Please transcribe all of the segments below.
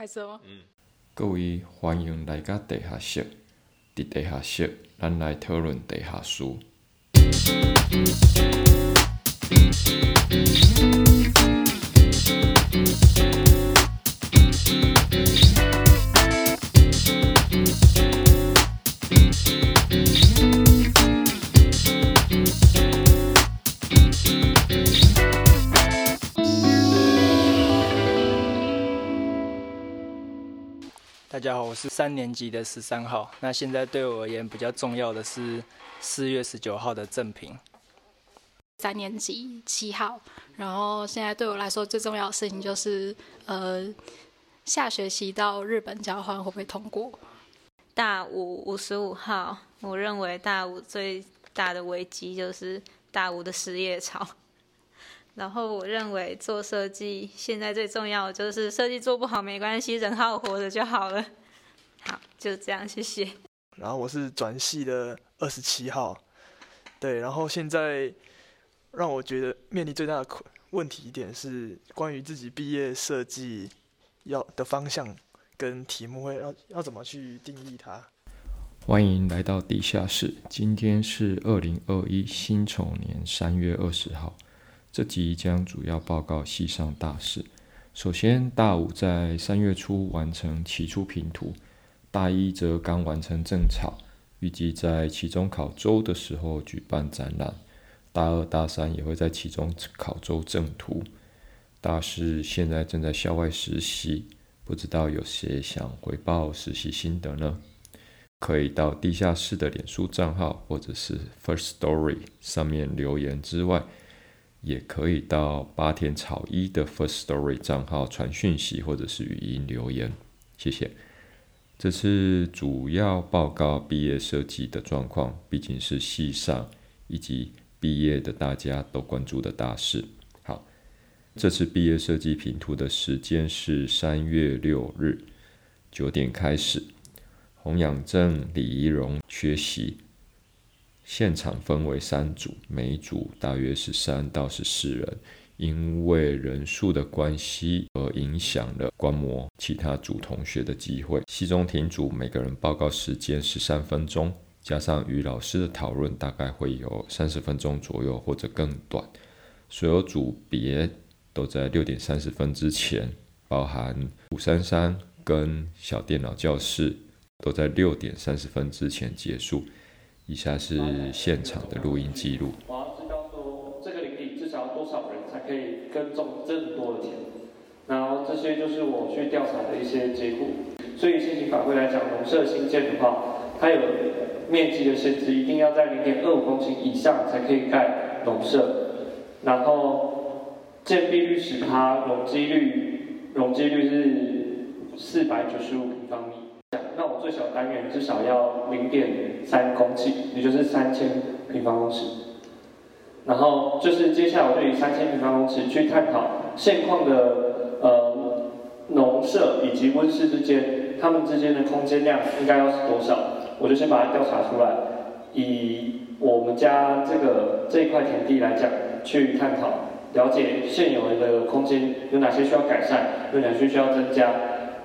开车吗？嗯。各位欢迎来到地下室，伫地下室，咱来讨论地下事。大家好，我是三年级的十三号。那现在对我而言比较重要的是四月十九号的赠品。三年级七号，然后现在对我来说最重要的事情就是，呃，下学期到日本交换会不会通过？大五五十五号，我认为大五最大的危机就是大五的失业潮。然后我认为做设计现在最重要的就是设计做不好没关系，人好活着就好了。好，就这样，谢谢。然后我是转系的二十七号，对，然后现在让我觉得面临最大的困问题一点是关于自己毕业设计要的方向跟题目会要要怎么去定义它。欢迎来到地下室，今天是二零二一辛丑年三月二十号。这集将主要报告系上大事。首先，大五在三月初完成期初评图，大一则刚完成正草，预计在期中考周的时候举办展览。大二、大三也会在期中考周正图。大四现在正在校外实习，不知道有谁想回报实习心得呢？可以到地下室的脸书账号或者是 First Story 上面留言之外。也可以到八田草一的 First Story 账号传讯息或者是语音留言，谢谢。这次主要报告毕业设计的状况，毕竟是系上以及毕业的大家都关注的大事。好，这次毕业设计评图的时间是三月六日九点开始，洪养正、李怡荣缺席。现场分为三组，每组大约是三到十四人。因为人数的关系而影响了观摩其他组同学的机会。期中庭组每个人报告时间十三分钟，加上与老师的讨论，大概会有三十分钟左右或者更短。所有组别都在六点三十分之前，包含五三三跟小电脑教室都在六点三十分之前结束。以下是现场的录音记录。我要知道说，这个林地至少要多少人才可以耕种这么多的田，然后这些就是我去调查的一些结果。所以现行法规来讲，农舍新建的话，它有面积的限制，一定要在零点二五公顷以上才可以盖农舍。然后建蔽率十趴，容积率容积率是四百九十五。小单元至少要零点三公顷，也就是三千平方公尺。然后就是接下来我就以三千平方公尺去探讨现况的呃农舍以及温室之间，它们之间的空间量应该要是多少？我就先把它调查出来，以我们家这个这一块田地来讲，去探讨了解现有的空间有哪些需要改善，有哪些需要增加。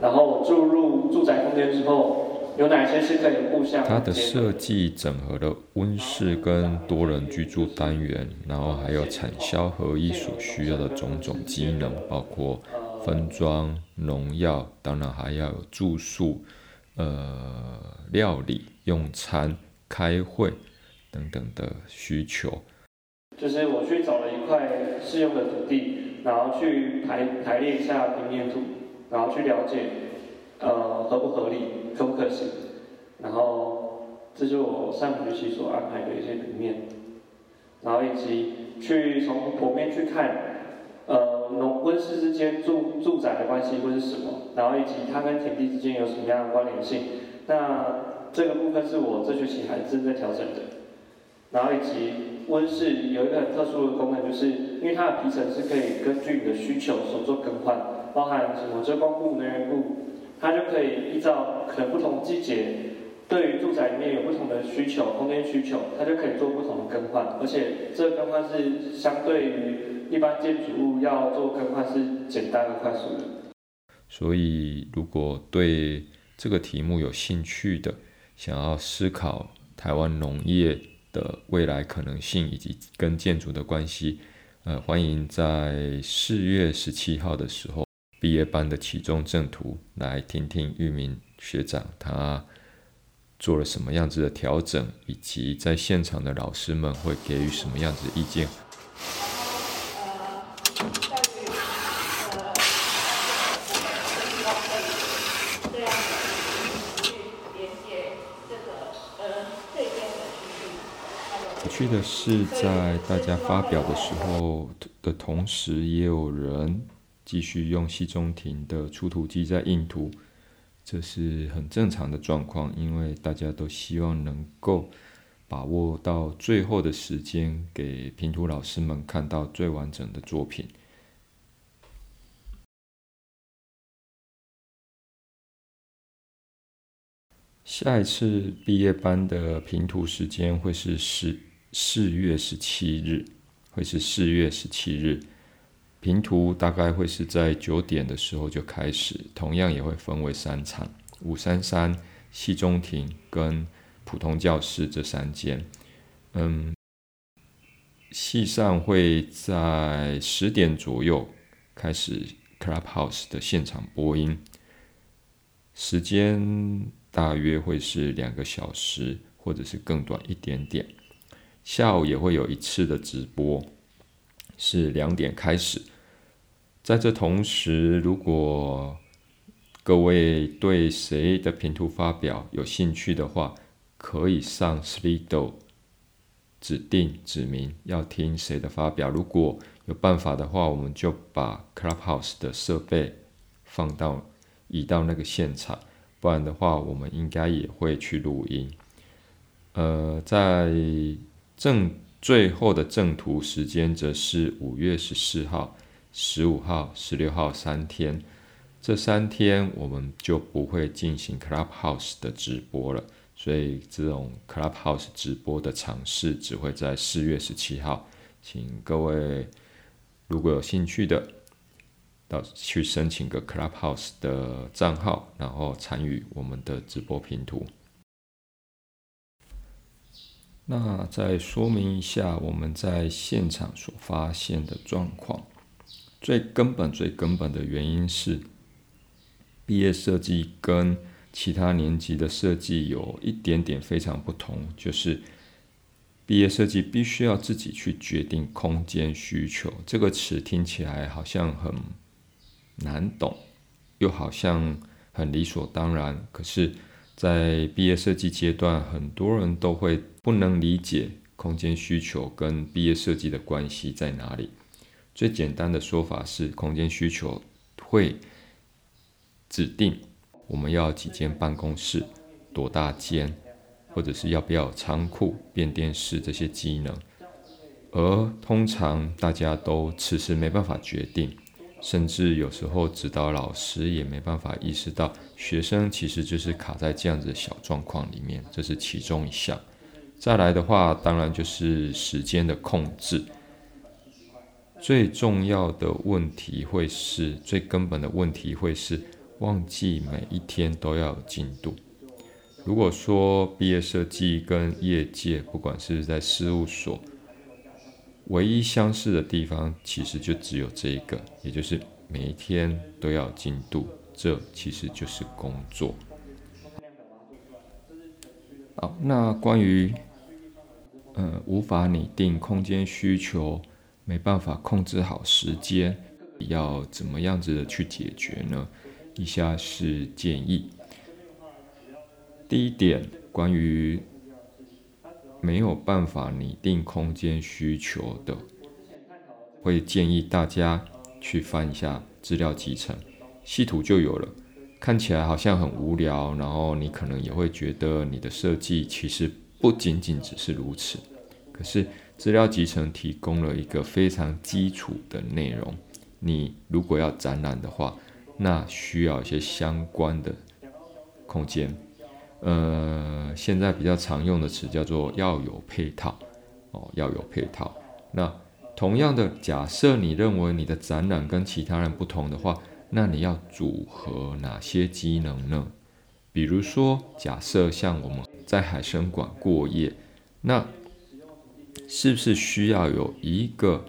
然后注入住宅空间之后，有哪些是可以互相？它的设计整合了温室跟多人居住单元，然后还有产销合一所需要的种种机能，包括分装、农药，当然还要有住宿、呃料理、用餐、开会等等的需求。就是我去找了一块适用的土地，然后去排排列一下平面图。然后去了解，呃，合不合理，可不可行？然后，这就是我上学期所安排的一些平面。然后以及去从剖面去看，呃，农温室之间住住宅的关系会是什么？然后以及它跟田地之间有什么样的关联性？那这个部分是我这学期还正在调整的。然后以及温室有一个很特殊的功能，就是因为它的皮层是可以根据你的需求所做更换。包含什么遮光布、能源布，它就可以依照可能不同季节，对于住宅里面有不同的需求、空间需求，它就可以做不同的更换，而且这个更换是相对于一般建筑物要做更换是简单和快速的。所以，如果对这个题目有兴趣的，想要思考台湾农业的未来可能性以及跟建筑的关系，呃，欢迎在四月十七号的时候，毕业班的期中正图来听听玉明学长他做了什么样子的调整，以及在现场的老师们会给予什么样子的意见。有趣的是，在大家发表的时候的同时，也有人继续用溪中庭的出图机在印图。这是很正常的状况，因为大家都希望能够把握到最后的时间，给评图老师们看到最完整的作品。下一次毕业班的评图时间会是四四月十七日，会是四月十七日。平图大概会是在九点的时候就开始，同样也会分为三场：五三三、戏中庭跟普通教室这三间。嗯，系上会在十点左右开始 Clubhouse 的现场播音，时间大约会是两个小时，或者是更短一点点。下午也会有一次的直播，是两点开始。在这同时，如果各位对谁的评图发表有兴趣的话，可以上 Slido 指定指明要听谁的发表。如果有办法的话，我们就把 Clubhouse 的设备放到移到那个现场，不然的话，我们应该也会去录音。呃，在正最后的正图时间则是五月十四号。十五号、十六号三天，这三天我们就不会进行 Clubhouse 的直播了，所以这种 Clubhouse 直播的尝试只会在四月十七号。请各位如果有兴趣的，到去申请个 Clubhouse 的账号，然后参与我们的直播拼图。那再说明一下我们在现场所发现的状况。最根本、最根本的原因是，毕业设计跟其他年级的设计有一点点非常不同，就是毕业设计必须要自己去决定空间需求。这个词听起来好像很难懂，又好像很理所当然。可是，在毕业设计阶段，很多人都会不能理解空间需求跟毕业设计的关系在哪里。最简单的说法是，空间需求会指定我们要几间办公室、多大间，或者是要不要仓库、变电室这些机能。而通常大家都迟迟没办法决定，甚至有时候指导老师也没办法意识到，学生其实就是卡在这样子的小状况里面，这是其中一项。再来的话，当然就是时间的控制。最重要的问题会是，最根本的问题会是，忘记每一天都要有进度。如果说毕业设计跟业界，不管是在事务所，唯一相似的地方，其实就只有这一个，也就是每一天都要进度，这其实就是工作。好，那关于，呃，无法拟定空间需求。没办法控制好时间，要怎么样子的去解决呢？以下是建议。第一点，关于没有办法拟定空间需求的，会建议大家去翻一下资料集成，细图就有了。看起来好像很无聊，然后你可能也会觉得你的设计其实不仅仅只是如此，可是。资料集成提供了一个非常基础的内容。你如果要展览的话，那需要一些相关的空间。呃，现在比较常用的词叫做要有配套哦，要有配套。那同样的，假设你认为你的展览跟其他人不同的话，那你要组合哪些机能呢？比如说，假设像我们在海生馆过夜，那是不是需要有一个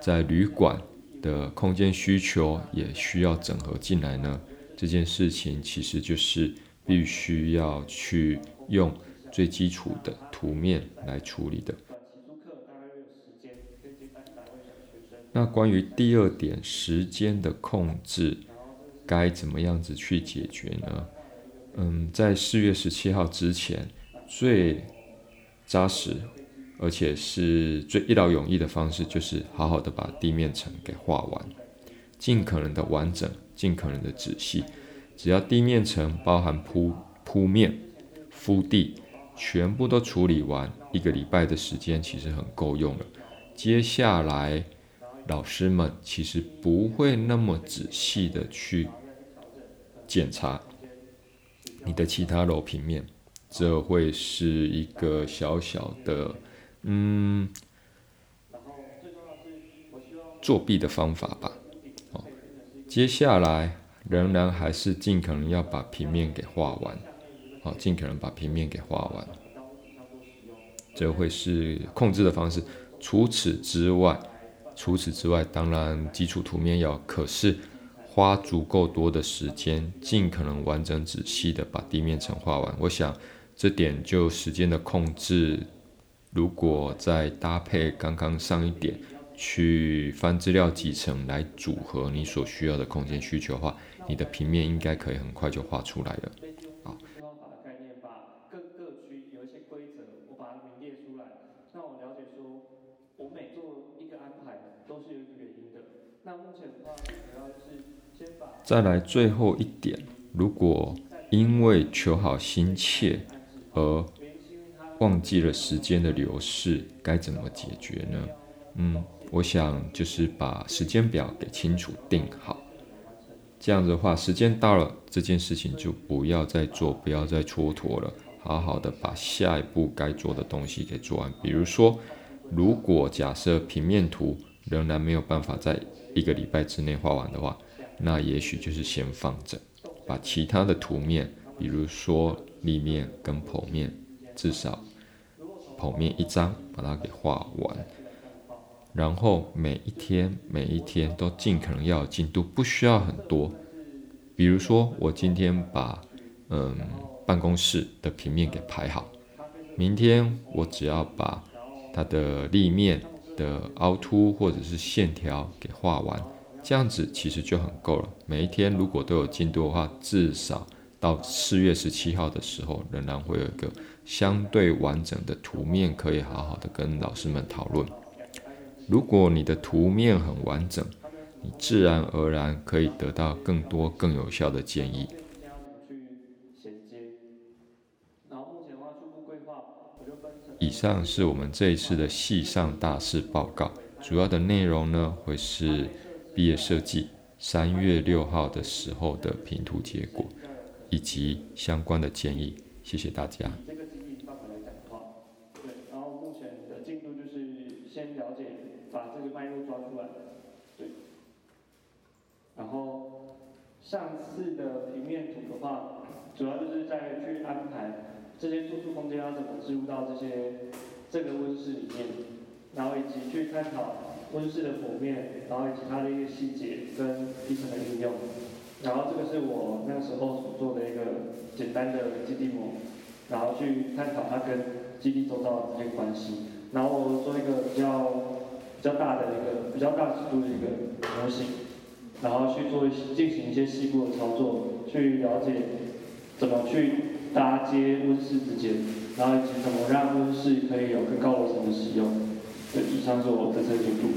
在旅馆的空间需求也需要整合进来呢？这件事情其实就是必须要去用最基础的图面来处理的。那关于第二点，时间的控制该怎么样子去解决呢？嗯，在四月十七号之前，最扎实而且是最一劳永逸的方式，就是好好的把地面层给画完，尽可能的完整，尽可能的仔细。只要地面层包含铺铺面、敷地，全部都处理完，一个礼拜的时间其实很够用了。接下来，老师们其实不会那么仔细的去检查。你的其他楼平面，这会是一个小小的，嗯，作弊的方法吧。哦，接下来仍然还是尽可能要把平面给画完，好，尽可能把平面给画完，这会是控制的方式。除此之外，除此之外，当然基础图面要，可是。花足够多的时间，尽可能完整仔细的把地面层画完。我想这点就时间的控制，如果再搭配刚刚上一点，去翻资料集成来组合你所需要的空间需求的话，你的平面应该可以很快就画出来了。好。方法的概念，把各各区有一些规则，我把它明列出来，让我了解说，我每做一个安排都是有一个原因的。那目前的话，主要是。再来最后一点，如果因为求好心切而忘记了时间的流逝，该怎么解决呢？嗯，我想就是把时间表给清楚定好，这样子的话，时间到了，这件事情就不要再做，不要再蹉跎了，好好的把下一步该做的东西给做完。比如说，如果假设平面图仍然没有办法在一个礼拜之内画完的话，那也许就是先放着，把其他的图面，比如说立面跟剖面，至少剖面一张，把它给画完。然后每一天每一天都尽可能要有进度，不需要很多。比如说我今天把嗯办公室的平面给排好，明天我只要把它的立面的凹凸或者是线条给画完。这样子其实就很够了。每一天如果都有进度的话，至少到四月十七号的时候，仍然会有一个相对完整的图面，可以好好的跟老师们讨论。如果你的图面很完整，你自然而然可以得到更多更有效的建议。以上是我们这一次的系上大事报告，主要的内容呢会是。毕业设计三月六号的时候的评图结果，以及相关的建议，谢谢大家。这个基地范围来讲的话，对，然后目前的进度就是先了解，把这个脉络抓出来，对。然后上次的平面图的话，主要就是在去安排这些住宿空间要怎么置入到这些这个温室里面，然后以及去探讨。温室的剖面，然后以及它的一个细节跟底层的应用，然后这个是我那时候所做的一个简单的基地模，然后去探讨它跟基地周遭的这个关系，然后我做一个比较比较大的一个比较大尺度的一个模型，然后去做进行一些细部的操作，去了解怎么去搭接温室之间，然后以及怎么让温室可以有更高楼层的使用。对，以上是我这次的进度。